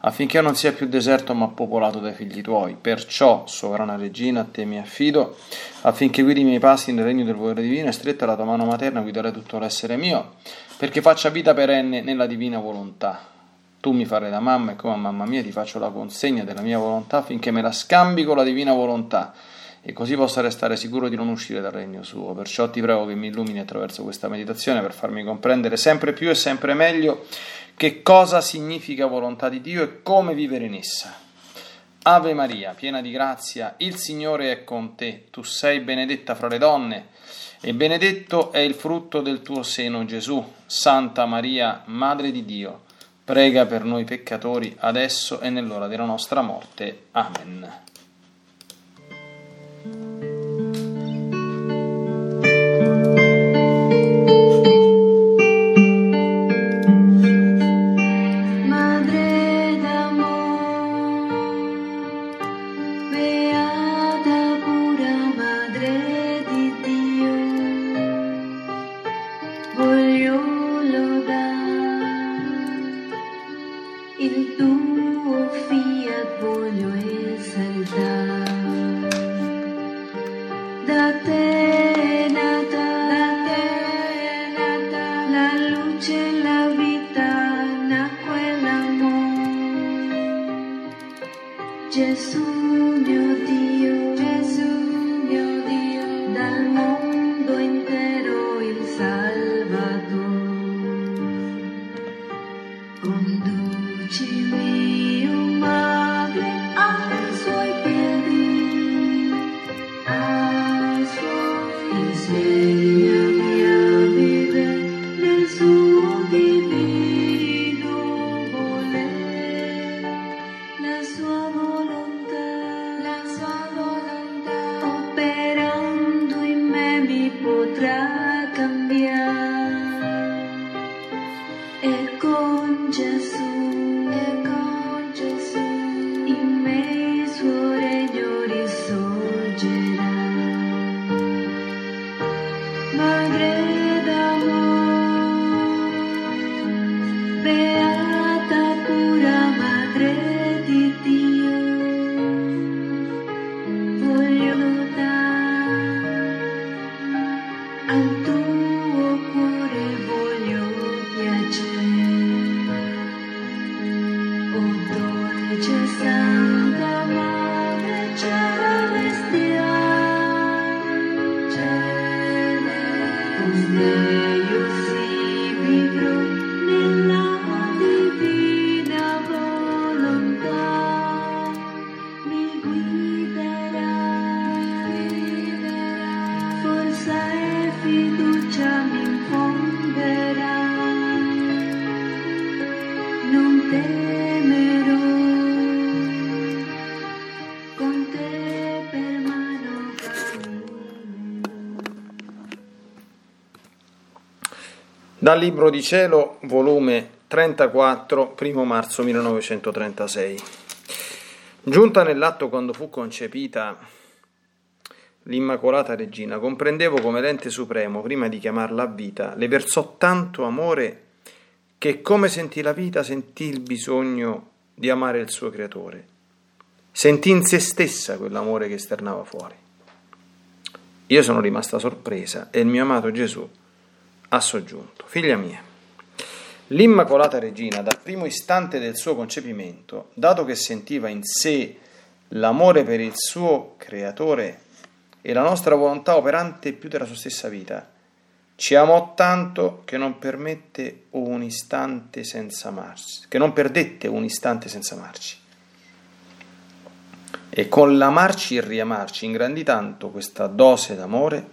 affinché non sia più deserto ma popolato dai figli tuoi. Perciò, sovrana regina, a te mi affido, affinché guidi i miei passi nel regno del volere divino e stretta la tua mano materna guiderai tutto l'essere mio, perché faccia vita perenne nella divina volontà. Tu mi farai da mamma e come a mamma mia ti faccio la consegna della mia volontà affinché me la scambi con la divina volontà e così possa restare sicuro di non uscire dal regno suo. Perciò ti prego che mi illumini attraverso questa meditazione per farmi comprendere sempre più e sempre meglio che cosa significa volontà di Dio e come vivere in essa. Ave Maria, piena di grazia, il Signore è con te, tu sei benedetta fra le donne e benedetto è il frutto del tuo seno Gesù. Santa Maria, Madre di Dio, prega per noi peccatori adesso e nell'ora della nostra morte. Amen. Antum Dal Libro di Cielo, volume 34, 1 marzo 1936. Giunta nell'atto quando fu concepita l'Immacolata Regina, comprendevo come l'ente supremo, prima di chiamarla a vita, le versò tanto amore che come sentì la vita sentì il bisogno di amare il suo creatore. Sentì in se stessa quell'amore che esternava fuori. Io sono rimasta sorpresa e il mio amato Gesù ha soggiunto, figlia mia, l'Immacolata Regina dal primo istante del suo concepimento, dato che sentiva in sé l'amore per il suo creatore e la nostra volontà operante più della sua stessa vita, ci amò tanto che non permette un istante senza amarci, che non perdette un istante senza amarci. E con l'amarci e riamarci ingrandì tanto questa dose d'amore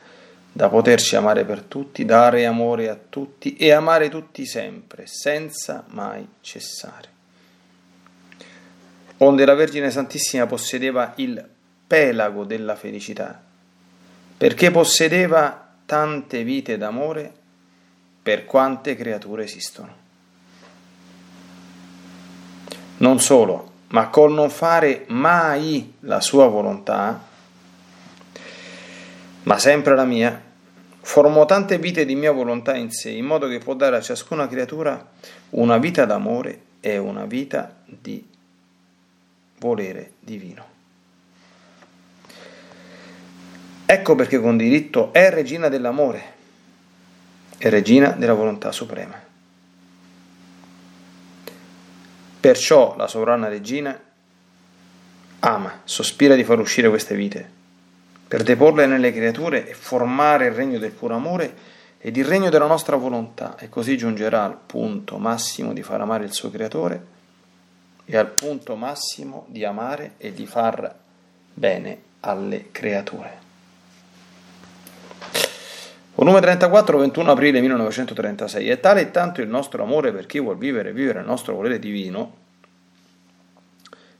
da poterci amare per tutti, dare amore a tutti e amare tutti sempre, senza mai cessare. onde la Vergine Santissima possedeva il pelago della felicità, perché possedeva tante vite d'amore per quante creature esistono. Non solo, ma col non fare mai la sua volontà, ma sempre la mia, formò tante vite di mia volontà in sé, in modo che può dare a ciascuna creatura una vita d'amore e una vita di volere divino. Ecco perché con diritto è regina dell'amore, è regina della volontà suprema. Perciò la sovrana regina ama, sospira di far uscire queste vite, per deporle nelle creature e formare il regno del puro amore ed il regno della nostra volontà, e così giungerà al punto massimo di far amare il suo creatore e al punto massimo di amare e di far bene alle creature. Volume 34, 21 aprile 1936. È tale e tanto il nostro amore per chi vuol vivere e vivere il nostro volere divino,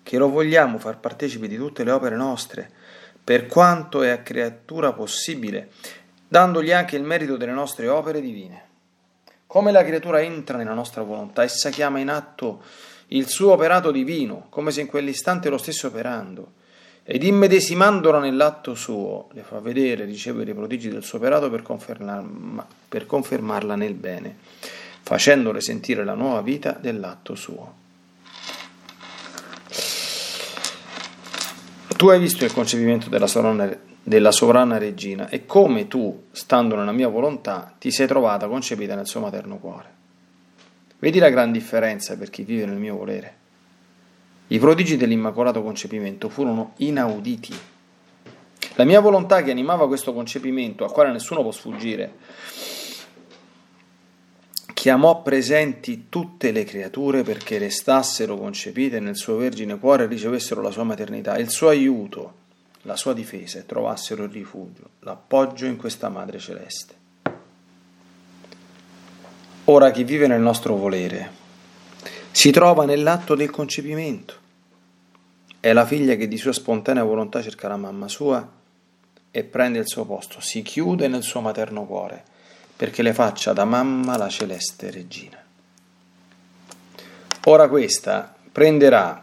che lo vogliamo far partecipe di tutte le opere nostre, per quanto è a creatura possibile, dandogli anche il merito delle nostre opere divine. Come la creatura entra nella nostra volontà, essa chiama in atto il suo operato divino, come se in quell'istante lo stesse operando ed immedesimandola nell'atto suo, le fa vedere, ricevere i prodigi del suo operato per, confermarla, per confermarla nel bene, facendole sentire la nuova vita dell'atto suo. Tu hai visto il concepimento della sovrana, della sovrana regina e come tu, stando nella mia volontà, ti sei trovata concepita nel suo materno cuore. Vedi la gran differenza per chi vive nel mio volere. I prodigi dell'immacolato concepimento furono inauditi. La mia volontà che animava questo concepimento, al quale nessuno può sfuggire, chiamò presenti tutte le creature perché restassero concepite nel suo vergine cuore e ricevessero la sua maternità, il suo aiuto, la sua difesa e trovassero il rifugio, l'appoggio in questa Madre Celeste. Ora chi vive nel nostro volere si trova nell'atto del concepimento. È la figlia che di sua spontanea volontà cerca la mamma sua e prende il suo posto, si chiude nel suo materno cuore perché le faccia da mamma la celeste regina. Ora questa prenderà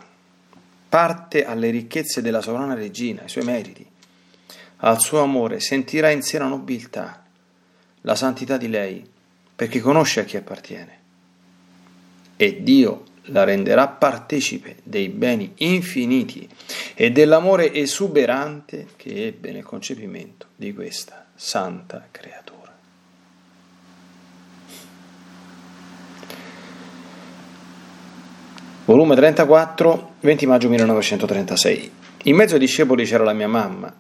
parte alle ricchezze della sovrana regina, ai suoi meriti, al suo amore, sentirà in sé la nobiltà, la santità di lei, perché conosce a chi appartiene e Dio la renderà partecipe dei beni infiniti e dell'amore esuberante che ebbe nel concepimento di questa santa creatura. Volume 34, 20 maggio 1936. In mezzo ai discepoli c'era la mia mamma,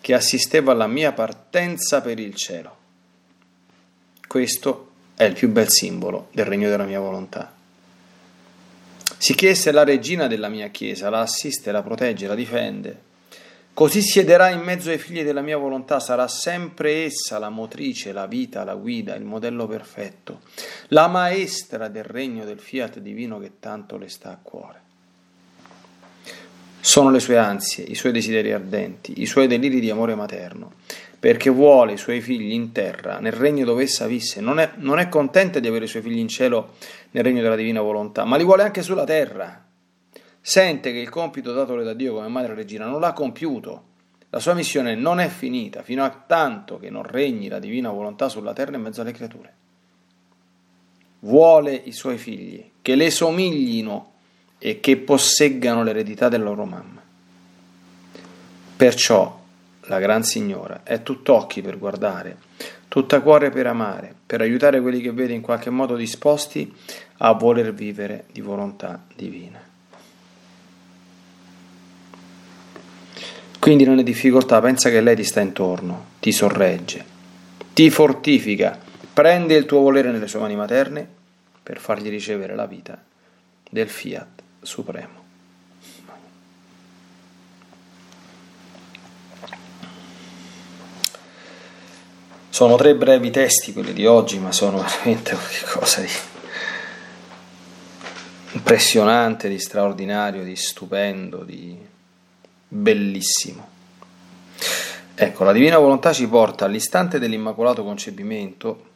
che assisteva alla mia partenza per il cielo. Questo è il più bel simbolo del regno della mia volontà. Sicché essa è la regina della mia chiesa, la assiste, la protegge, la difende. Così siederà in mezzo ai figli della mia volontà, sarà sempre essa la motrice, la vita, la guida, il modello perfetto, la maestra del regno del fiat divino che tanto le sta a cuore. Sono le sue ansie, i suoi desideri ardenti, i suoi deliri di amore materno, perché vuole i suoi figli in terra, nel regno dove essa visse. Non è, non è contenta di avere i suoi figli in cielo nel regno della divina volontà, ma li vuole anche sulla terra. Sente che il compito datole da Dio come madre regina non l'ha compiuto. La sua missione non è finita fino a tanto che non regni la divina volontà sulla terra in mezzo alle creature. Vuole i suoi figli che le somiglino e che posseggano l'eredità della loro mamma. Perciò la Gran Signora, è tutt'occhi per guardare, tutta cuore per amare, per aiutare quelli che vede in qualche modo disposti a voler vivere di volontà divina. Quindi nelle difficoltà pensa che lei ti sta intorno, ti sorregge, ti fortifica, prende il tuo volere nelle sue mani materne per fargli ricevere la vita del fiat supremo. Sono tre brevi testi quelli di oggi, ma sono veramente qualcosa di, impressionante, di straordinario, di stupendo, di bellissimo. Ecco, la divina volontà ci porta all'istante dell'immacolato concepimento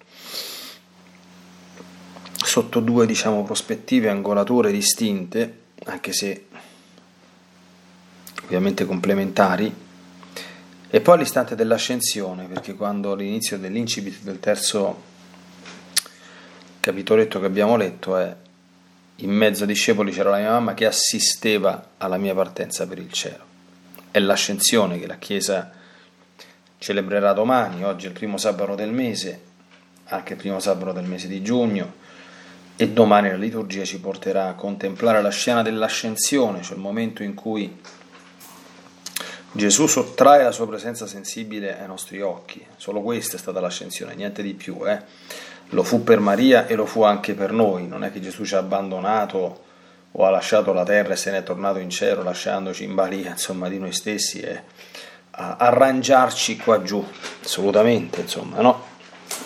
sotto due diciamo, prospettive angolature distinte, anche se ovviamente complementari, e poi all'istante dell'ascensione, perché quando all'inizio dell'incipit del terzo capitoletto che abbiamo letto è in mezzo ai discepoli c'era la mia mamma che assisteva alla mia partenza per il cielo. È l'ascensione che la Chiesa celebrerà domani, oggi è il primo sabato del mese, anche il primo sabato del mese di giugno, e domani la liturgia ci porterà a contemplare la scena dell'ascensione, cioè il momento in cui Gesù sottrae la sua presenza sensibile ai nostri occhi. Solo questa è stata l'ascensione, niente di più. Eh? Lo fu per Maria e lo fu anche per noi. Non è che Gesù ci ha abbandonato o ha lasciato la terra e se n'è tornato in cielo lasciandoci in balia insomma, di noi stessi e a arrangiarci qua giù. Assolutamente, insomma, no?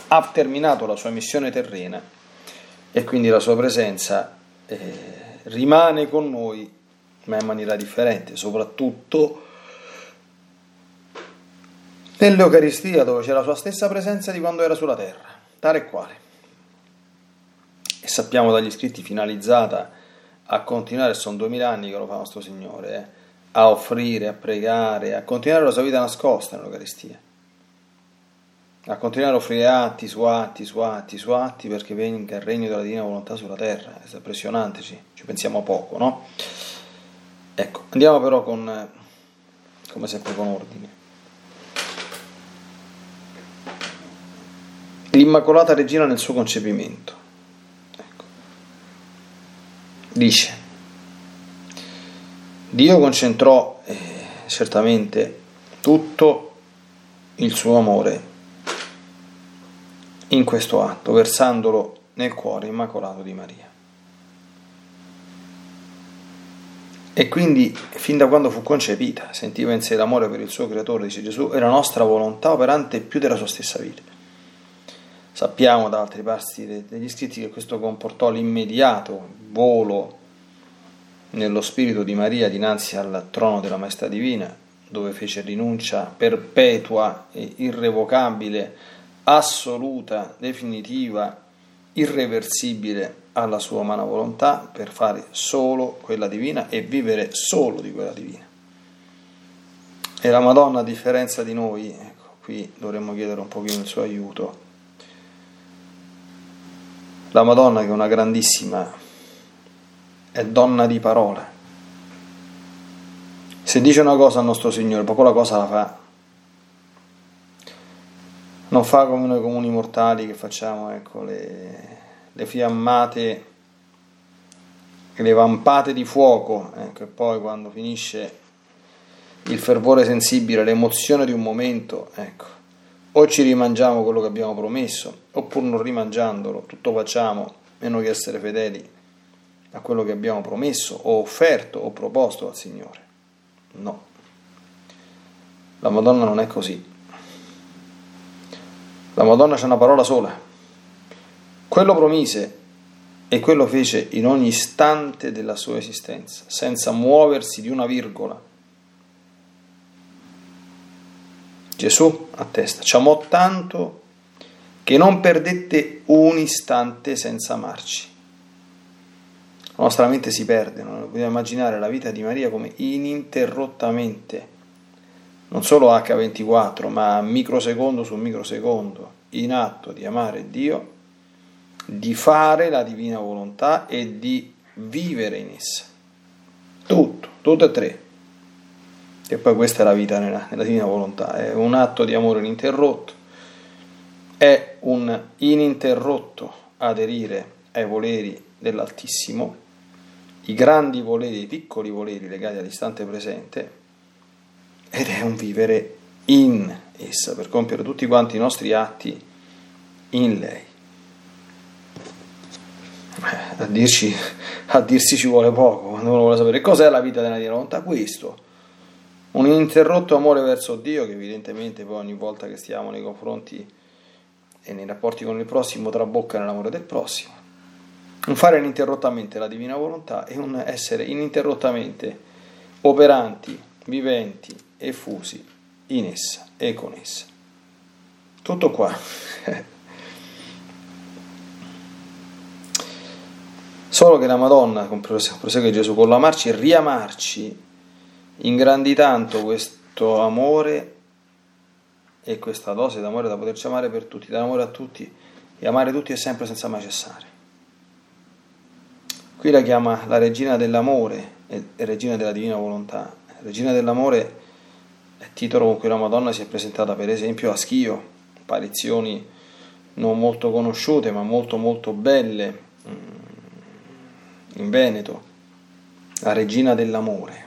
Ha terminato la sua missione terrena e quindi la sua presenza eh, rimane con noi, ma in maniera differente, soprattutto nell'Eucaristia dove c'è la sua stessa presenza di quando era sulla terra, tale e quale. E sappiamo dagli scritti finalizzata a continuare, sono duemila anni che lo fa nostro Signore, eh, a offrire, a pregare, a continuare la sua vita nascosta nell'Eucaristia a continuare a offrire atti su atti su atti su atti perché venga il regno della divina volontà sulla terra. È impressionante, ci, ci pensiamo poco, no? Ecco, andiamo però con, come sempre, con ordine. L'Immacolata Regina nel suo concepimento. Dice, Dio concentrò eh, certamente tutto il suo amore in questo atto, versandolo nel cuore immacolato di Maria. E quindi, fin da quando fu concepita, sentiva in sé l'amore per il suo creatore, dice Gesù, la nostra volontà operante più della sua stessa vita. Sappiamo da altri passi degli scritti che questo comportò l'immediato volo nello spirito di Maria dinanzi al trono della Maestà Divina, dove fece rinuncia perpetua e irrevocabile assoluta, definitiva, irreversibile alla sua umana volontà per fare solo quella divina e vivere solo di quella divina. E la Madonna, a differenza di noi, ecco, qui dovremmo chiedere un pochino il suo aiuto, la Madonna che è una grandissima, è donna di parola. Se dice una cosa al nostro Signore, poi quella cosa la fa non fa come noi comuni mortali che facciamo ecco, le, le fiammate le vampate di fuoco ecco, e poi quando finisce il fervore sensibile, l'emozione di un momento, ecco, o ci rimangiamo quello che abbiamo promesso, oppure non rimangiandolo, tutto facciamo meno che essere fedeli a quello che abbiamo promesso o offerto o proposto al Signore. No, la Madonna non è così. La Madonna c'è una parola sola. Quello promise e quello fece in ogni istante della sua esistenza, senza muoversi di una virgola. Gesù a testa ci amò tanto che non perdette un istante senza amarci. La nostra mente si perde, non dobbiamo immaginare la vita di Maria come ininterrottamente non solo H24, ma microsecondo su microsecondo, in atto di amare Dio, di fare la divina volontà e di vivere in essa. Tutto, tutto e tre. E poi questa è la vita nella, nella divina volontà, è un atto di amore ininterrotto, è un ininterrotto aderire ai voleri dell'Altissimo, i grandi voleri, i piccoli voleri legati all'istante presente, ed è un vivere in essa per compiere tutti quanti i nostri atti in lei. Eh, a, dirci, a dirsi ci vuole poco quando uno vuole sapere cos'è la vita della divina volontà, questo. Un ininterrotto amore verso Dio che evidentemente poi ogni volta che stiamo nei confronti e nei rapporti con il prossimo trabocca nell'amore del prossimo. un fare ininterrottamente la divina volontà e un essere ininterrottamente operanti, viventi e fusi in essa e con essa. Tutto qua. Solo che la Madonna, prosegue Gesù, con l'amarci, riamarci, ingrandì tanto questo amore e questa dose d'amore da poterci amare per tutti, dare amore a tutti e amare tutti e sempre senza mai cessare. Qui la chiama la regina dell'amore e regina della divina volontà. Regina dell'amore è il titolo con cui la Madonna si è presentata per esempio a Schio, apparizioni non molto conosciute ma molto molto belle mm, in Veneto, la regina dell'amore.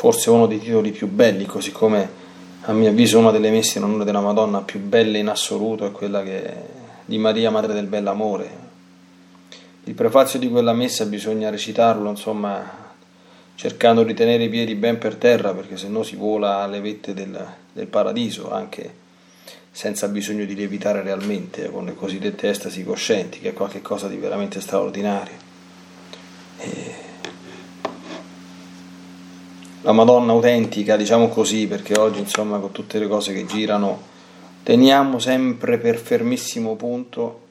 Forse uno dei titoli più belli, così come a mio avviso una delle messe in onore della Madonna più belle in assoluto è quella che, di Maria, Madre del Bell'Amore. Il prefazio di quella messa bisogna recitarlo, insomma, cercando di tenere i piedi ben per terra, perché se no si vola alle vette del, del paradiso, anche senza bisogno di lievitare realmente, con le cosiddette estasi coscienti, che è qualcosa di veramente straordinario. E la Madonna autentica, diciamo così, perché oggi insomma con tutte le cose che girano teniamo sempre per fermissimo punto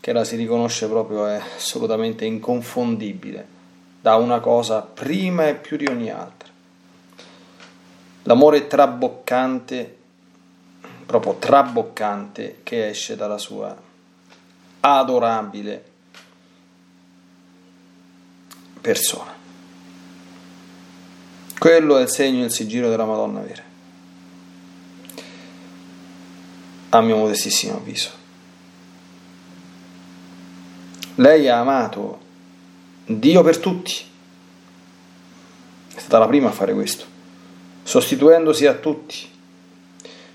che la si riconosce proprio è assolutamente inconfondibile da una cosa prima e più di ogni altra. L'amore traboccante, proprio traboccante, che esce dalla sua adorabile persona. Quello è il segno e il sigillo della Madonna vera. A mio modestissimo avviso. Lei ha amato Dio per tutti. È stata la prima a fare questo, sostituendosi a tutti.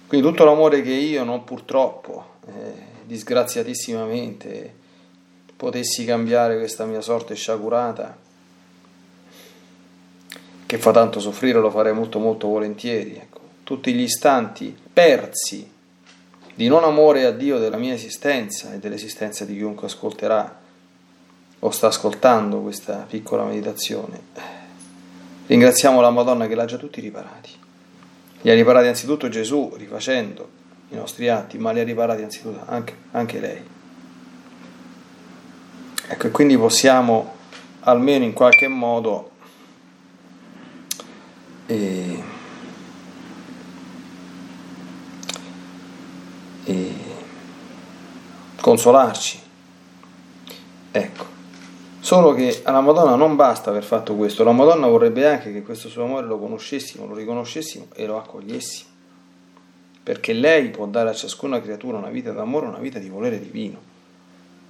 Quindi tutto l'amore che io non purtroppo, eh, disgraziatissimamente, potessi cambiare questa mia sorte sciagurata, che fa tanto soffrire lo farei molto molto volentieri. Ecco. Tutti gli istanti persi di non amore a Dio della mia esistenza e dell'esistenza di chiunque ascolterà o sta ascoltando questa piccola meditazione. Ringraziamo la Madonna che l'ha già tutti riparati. Li ha riparati anzitutto Gesù rifacendo i nostri atti, ma li ha riparati anzitutto anche, anche lei. Ecco, e quindi possiamo almeno in qualche modo e, e consolarci. Ecco, solo che alla Madonna non basta aver fatto questo, la Madonna vorrebbe anche che questo suo amore lo conoscessimo, lo riconoscessimo e lo accogliessimo, perché lei può dare a ciascuna creatura una vita d'amore, una vita di volere divino.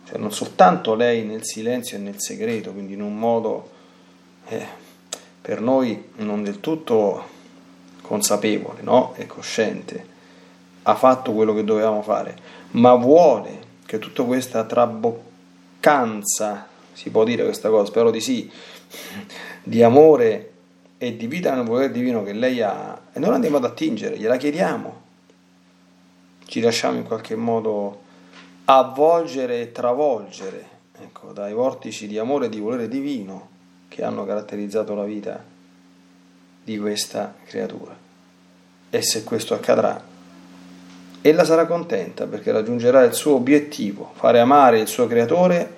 Cioè non soltanto lei nel silenzio e nel segreto, quindi in un modo eh, per noi non del tutto consapevole no? e cosciente, ha fatto quello che dovevamo fare, ma vuole che tutta questa traboccanza, si può dire questa cosa, spero di sì, di amore e di vita nel volere divino che lei ha, e noi andiamo ad attingere, gliela chiediamo, ci lasciamo in qualche modo avvolgere e travolgere ecco, dai vortici di amore e di volere divino che hanno caratterizzato la vita di questa creatura. E se questo accadrà, ella sarà contenta perché raggiungerà il suo obiettivo, fare amare il suo creatore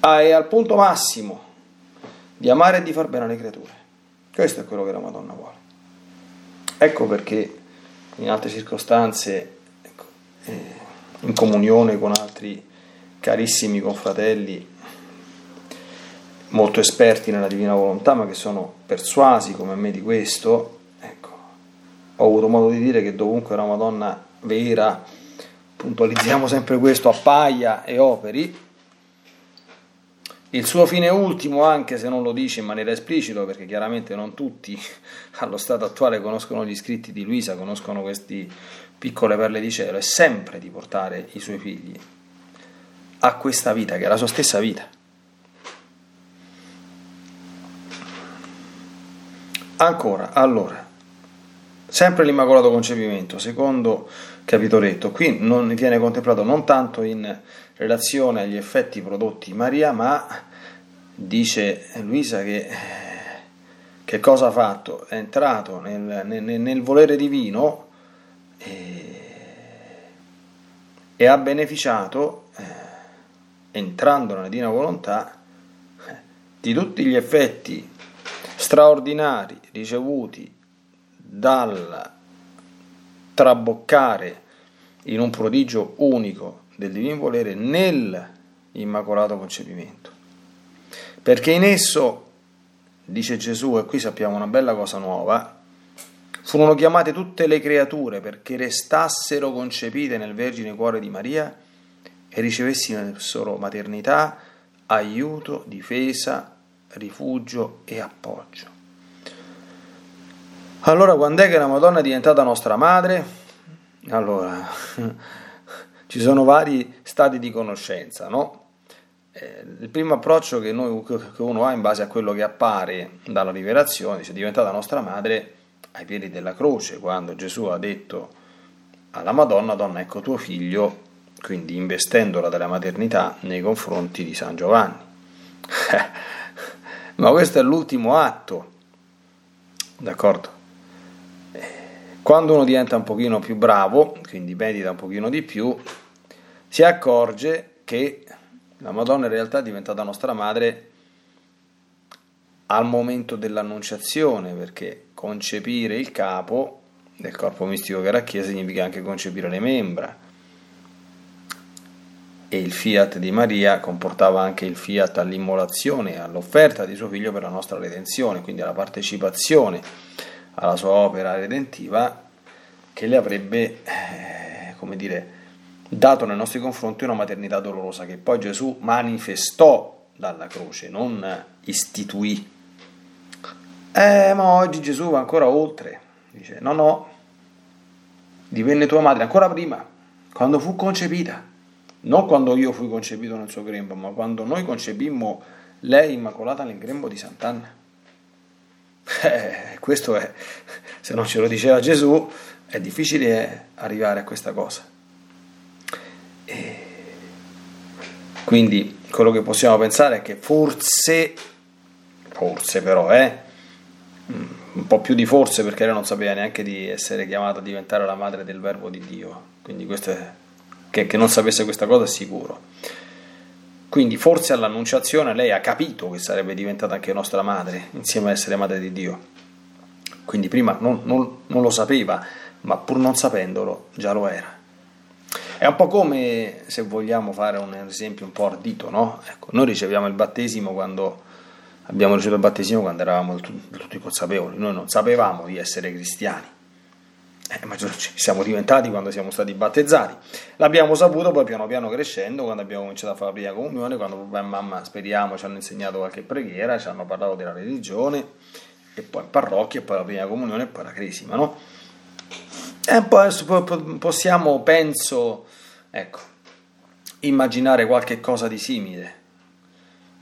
e al punto massimo di amare e di far bene alle creature. Questo è quello che la Madonna vuole. Ecco perché in altre circostanze, ecco, eh, in comunione con altri carissimi confratelli, molto esperti nella divina volontà, ma che sono persuasi come me di questo, ecco, ho avuto modo di dire che dovunque una Madonna vera, puntualizziamo sempre questo, appaia e operi, il suo fine ultimo, anche se non lo dice in maniera esplicita, perché chiaramente non tutti allo stato attuale conoscono gli scritti di Luisa, conoscono queste piccole perle di cielo, è sempre di portare i suoi figli a questa vita, che è la sua stessa vita. Ancora, allora, sempre l'Immacolato Concepimento, secondo capitoletto. Qui non viene contemplato non tanto in relazione agli effetti prodotti Maria, ma dice Luisa che, che cosa ha fatto? È entrato nel, nel, nel volere divino e, e ha beneficiato, eh, entrando nella divina volontà, di tutti gli effetti straordinari ricevuti dal traboccare in un prodigio unico del divino volere nell'immacolato concepimento. Perché in esso, dice Gesù, e qui sappiamo una bella cosa nuova, furono chiamate tutte le creature perché restassero concepite nel vergine cuore di Maria e ricevessero maternità, aiuto, difesa, rifugio e appoggio. Allora, quando è che la Madonna è diventata nostra madre? Allora, ci sono vari stati di conoscenza, no? Eh, il primo approccio che, noi, che, uno ha in base a quello che appare dalla rivelazione, dice è diventata nostra madre ai piedi della croce, quando Gesù ha detto alla Madonna, donna ecco tuo figlio, quindi investendola della maternità nei confronti di San Giovanni. Ma questo è l'ultimo atto, d'accordo? Quando uno diventa un pochino più bravo, quindi medita un pochino di più, si accorge che la Madonna in realtà è diventata nostra madre al momento dell'annunciazione, perché concepire il capo del corpo mistico che era Chiesa significa anche concepire le membra. E il fiat di Maria comportava anche il fiat all'immolazione, all'offerta di suo figlio per la nostra redenzione, quindi alla partecipazione alla sua opera redentiva che le avrebbe, eh, come dire, dato nei nostri confronti una maternità dolorosa che poi Gesù manifestò dalla croce, non istituì. Eh, ma oggi Gesù va ancora oltre, dice, no, no, divenne tua madre ancora prima, quando fu concepita, non quando io fui concepito nel suo grembo, ma quando noi concepimmo lei immacolata nel grembo di Sant'Anna. Eh, questo è, se non ce lo diceva Gesù, è difficile arrivare a questa cosa. E quindi quello che possiamo pensare è che forse, forse però, eh, un po' più di forse perché lei non sapeva neanche di essere chiamata a diventare la madre del verbo di Dio, quindi è, che, che non sapesse questa cosa sicuro. Quindi forse all'annunciazione lei ha capito che sarebbe diventata anche nostra madre, insieme a essere madre di Dio. Quindi prima non, non, non lo sapeva, ma pur non sapendolo già lo era. È un po' come se vogliamo fare un esempio un po' ardito, no? Ecco, noi riceviamo il battesimo quando abbiamo ricevuto il battesimo quando eravamo tutti consapevoli, noi non sapevamo di essere cristiani eh, ma ci siamo diventati quando siamo stati battezzati. L'abbiamo saputo poi piano piano crescendo, quando abbiamo cominciato a fare la prima comunione, quando papà e mamma, speriamo, ci hanno insegnato qualche preghiera, ci hanno parlato della religione, e poi in parrocchia, e poi la prima comunione, e poi la cresima, no? E poi possiamo, penso, ecco, immaginare qualche cosa di simile.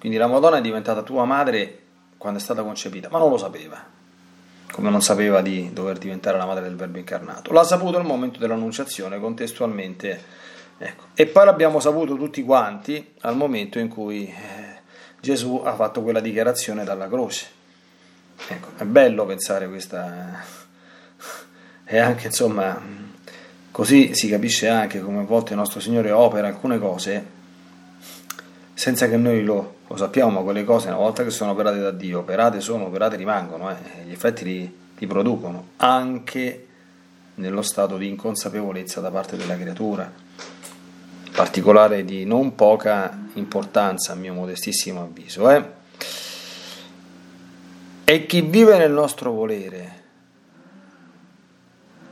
Quindi la Madonna è diventata tua madre quando è stata concepita, ma non lo sapeva come non sapeva di dover diventare la madre del Verbo incarnato. L'ha saputo al momento dell'annunciazione, contestualmente. Ecco. E poi l'abbiamo saputo tutti quanti al momento in cui eh, Gesù ha fatto quella dichiarazione dalla croce. Ecco, è bello pensare questa... E anche, insomma, così si capisce anche come a volte il nostro Signore opera alcune cose senza che noi lo, lo, sappiamo, ma quelle cose una volta che sono operate da Dio, operate sono, operate rimangono, eh, gli effetti li, li producono, anche nello stato di inconsapevolezza da parte della creatura, particolare di non poca importanza a mio modestissimo avviso. Eh? E chi vive nel nostro volere,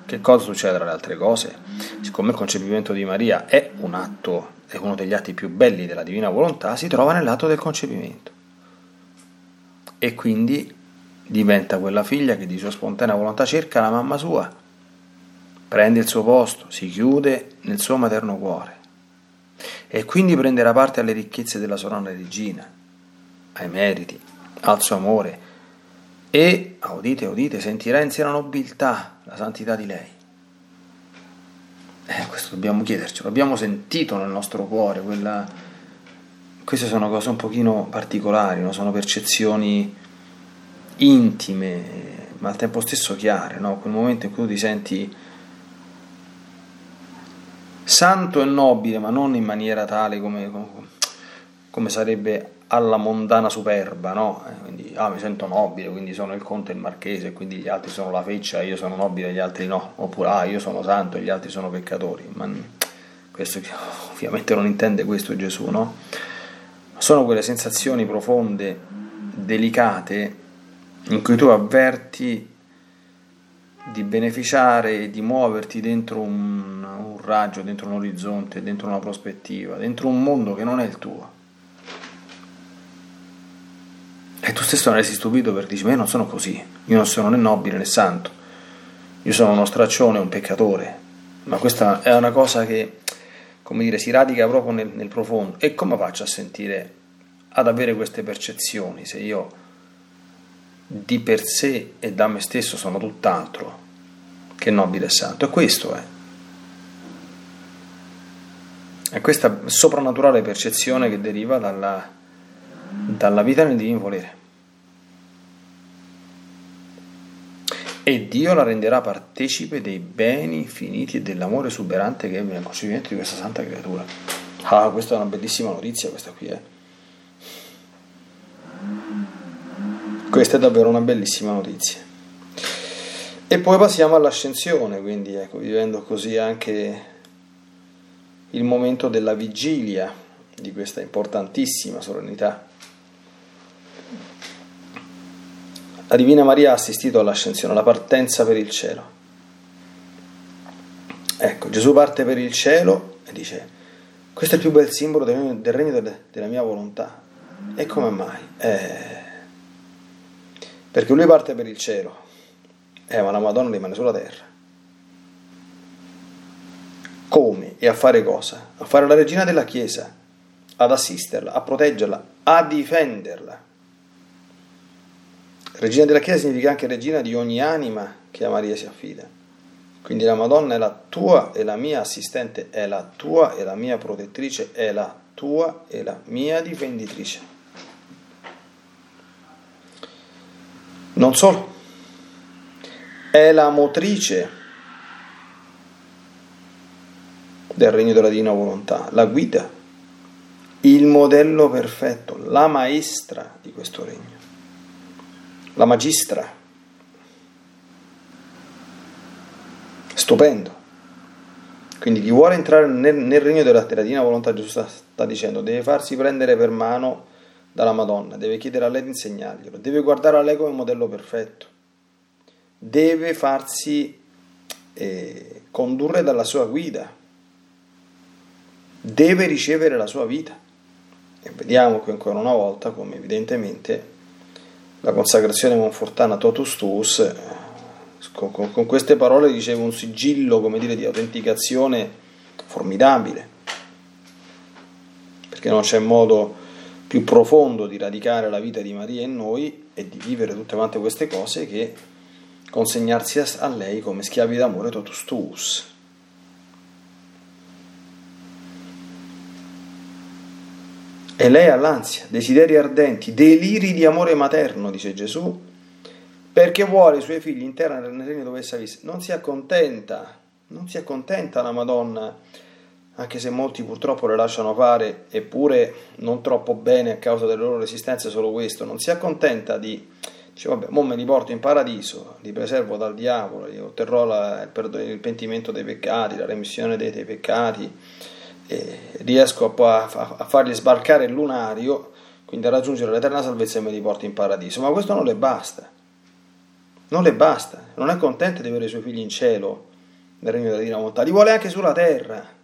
che cosa succede tra le altre cose? Siccome il concepimento di Maria è un atto è uno degli atti più belli della divina volontà, si trova nell'atto del concepimento. E quindi diventa quella figlia che di sua spontanea volontà cerca la mamma sua, prende il suo posto, si chiude nel suo materno cuore e quindi prenderà parte alle ricchezze della nonna regina, ai meriti, al suo amore e, udite, udite, sentirà in sé la nobiltà, la santità di lei. Eh, questo dobbiamo chiedercelo, abbiamo sentito nel nostro cuore quella... Queste sono cose un pochino particolari, no? sono percezioni intime, ma al tempo stesso chiare, no? quel momento in cui tu ti senti santo e nobile, ma non in maniera tale come, come sarebbe alla mondana superba, no? Eh, quindi, ah, mi sento nobile, quindi sono il conte e il marchese, quindi gli altri sono la feccia, io sono nobile, gli altri no, oppure ah, io sono santo e gli altri sono peccatori, ma questo ovviamente non intende questo Gesù, no? Sono quelle sensazioni profonde, delicate, in cui tu avverti di beneficiare e di muoverti dentro un, un raggio, dentro un orizzonte, dentro una prospettiva, dentro un mondo che non è il tuo. E tu stesso non resti stupito perché dici, ma io non sono così, io non sono né nobile né santo, io sono uno straccione, un peccatore. Ma questa è una cosa che, come dire, si radica proprio nel, nel profondo. E come faccio a sentire, ad avere queste percezioni se io di per sé e da me stesso sono tutt'altro che nobile e santo. E questo è. È questa soprannaturale percezione che deriva dalla, dalla vita nel divino volere. E Dio la renderà partecipe dei beni infiniti e dell'amore esuberante che è nel concepimento di questa santa creatura. Ah, questa è una bellissima notizia, questa qui, eh. Questa è davvero una bellissima notizia. E poi passiamo all'ascensione, quindi ecco, vivendo così anche il momento della vigilia di questa importantissima solennità. La Divina Maria ha assistito all'ascensione, alla partenza per il cielo. Ecco, Gesù parte per il cielo e dice, questo è il più bel simbolo del regno della mia volontà. E come mai? Eh, perché lui parte per il cielo, eh, ma la Madonna rimane sulla terra. Come e a fare cosa? A fare la regina della Chiesa, ad assisterla, a proteggerla, a difenderla. Regina della Chiesa significa anche regina di ogni anima che a Maria si affida. Quindi la Madonna è la tua e la mia assistente, è la tua e la mia protettrice, è la tua e la mia difenditrice. Non solo, è la motrice del regno della divina volontà, la guida, il modello perfetto, la maestra di questo regno, la magistra. Stupendo. Quindi chi vuole entrare nel, nel regno della, della volontà, Gesù sta, sta dicendo, deve farsi prendere per mano dalla Madonna, deve chiedere a lei di insegnarglielo, deve guardare a lei come modello perfetto, deve farsi eh, condurre dalla sua guida, deve ricevere la sua vita. E vediamo qui ancora una volta come evidentemente la consacrazione monfortana totus tuus, con, con, con queste parole riceve un sigillo, come dire, di autenticazione formidabile, perché non c'è modo più profondo di radicare la vita di Maria in noi e di vivere tutte quante queste cose che consegnarsi a lei come schiavi d'amore totus tuus. E lei ha l'ansia, desideri ardenti, deliri di amore materno, dice Gesù, perché vuole i suoi figli interni nel regno dove essa visse. Non si accontenta, non si accontenta la Madonna anche se molti purtroppo le lasciano fare, eppure non troppo bene a causa delle loro resistenze, solo questo, non si accontenta di, dice vabbè, mo me li porto in paradiso, li preservo dal diavolo, gli otterrò la, il, pentimento dei peccati, la remissione dei, dei peccati, riesco a, a, a, farli sbarcare il lunario, quindi a raggiungere l'eterna salvezza e me li porto in paradiso, ma questo non le basta, non le basta, non è contenta di avere i suoi figli in cielo, nel regno della divina volontà, li vuole anche sulla terra.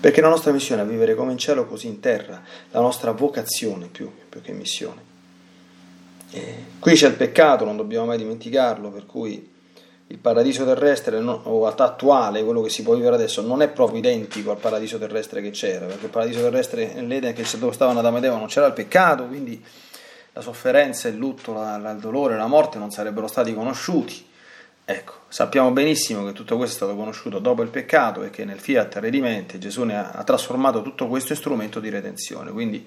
Perché la nostra missione è vivere come in cielo così in terra, la nostra vocazione più, più che missione. Qui c'è il peccato, non dobbiamo mai dimenticarlo, per cui il paradiso terrestre o attuale, quello che si può vivere adesso, non è proprio identico al paradiso terrestre che c'era, perché il paradiso terrestre nell'Eden che dove stavano Adamo ed Eva non c'era il peccato, quindi la sofferenza, il lutto, la, la, il dolore, la morte non sarebbero stati conosciuti Ecco, sappiamo benissimo che tutto questo è stato conosciuto dopo il peccato e che nel fiat redimente Gesù ne ha, ha trasformato tutto questo in strumento di redenzione. Quindi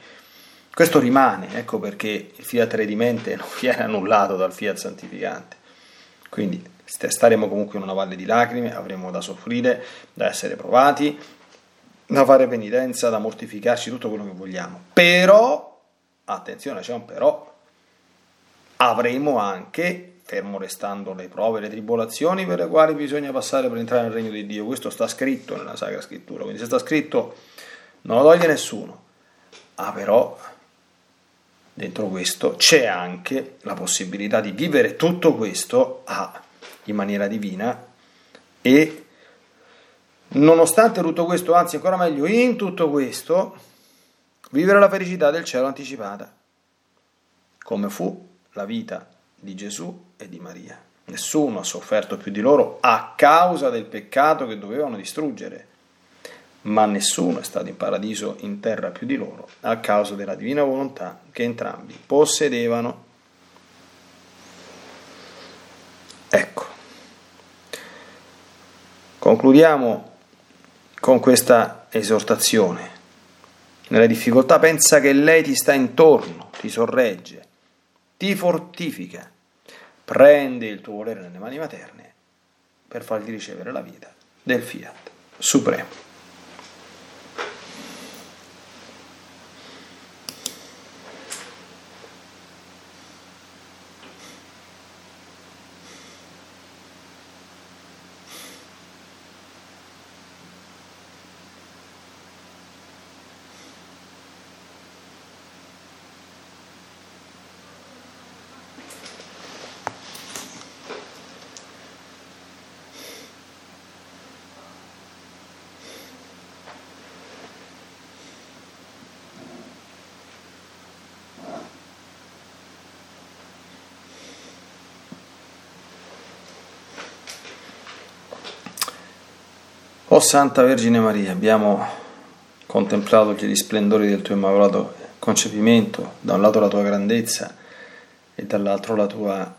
questo rimane, ecco perché il fiat redimente non viene annullato dal fiat santificante. Quindi staremo comunque in una valle di lacrime, avremo da soffrire, da essere provati, da fare penitenza, da mortificarci, tutto quello che vogliamo. Però, attenzione, c'è un però, avremo anche, fermo restando le prove, le tribolazioni per le quali bisogna passare per entrare nel regno di Dio. Questo sta scritto nella Sacra Scrittura, quindi se sta scritto non lo toglie nessuno. Ah, però dentro questo c'è anche la possibilità di vivere tutto questo ah, in maniera divina e nonostante tutto questo, anzi ancora meglio, in tutto questo, vivere la felicità del cielo anticipata, come fu la vita di Gesù e di Maria. Nessuno ha sofferto più di loro a causa del peccato che dovevano distruggere ma nessuno è stato in paradiso in terra più di loro a causa della divina volontà che entrambi possedevano. Ecco, concludiamo con questa esortazione. Nella difficoltà pensa che lei ti sta intorno, ti sorregge, ti fortifica, prende il tuo volere nelle mani materne per fargli ricevere la vita del fiat supremo. O Santa Vergine Maria, abbiamo contemplato gli splendori del tuo immacolato concepimento, da un lato la tua grandezza e dall'altro la tua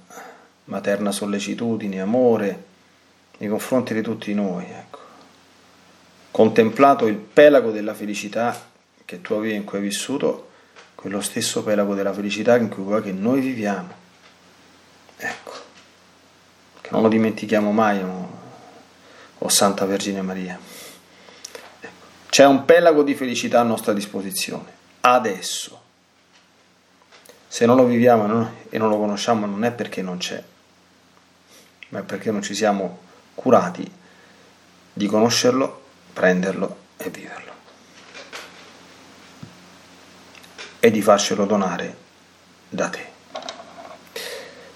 materna sollecitudine, amore nei confronti di tutti noi. Ecco. Contemplato il pelago della felicità che tu avevi in cui hai vissuto, quello stesso pelago della felicità in cui vuoi che noi viviamo. Ecco, che non lo dimentichiamo mai, o Santa Vergine Maria. Ecco. C'è un pelago di felicità a nostra disposizione, adesso. Se non lo viviamo e non lo conosciamo non è perché non c'è, ma è perché non ci siamo curati di conoscerlo, prenderlo e viverlo. E di farcelo donare da te.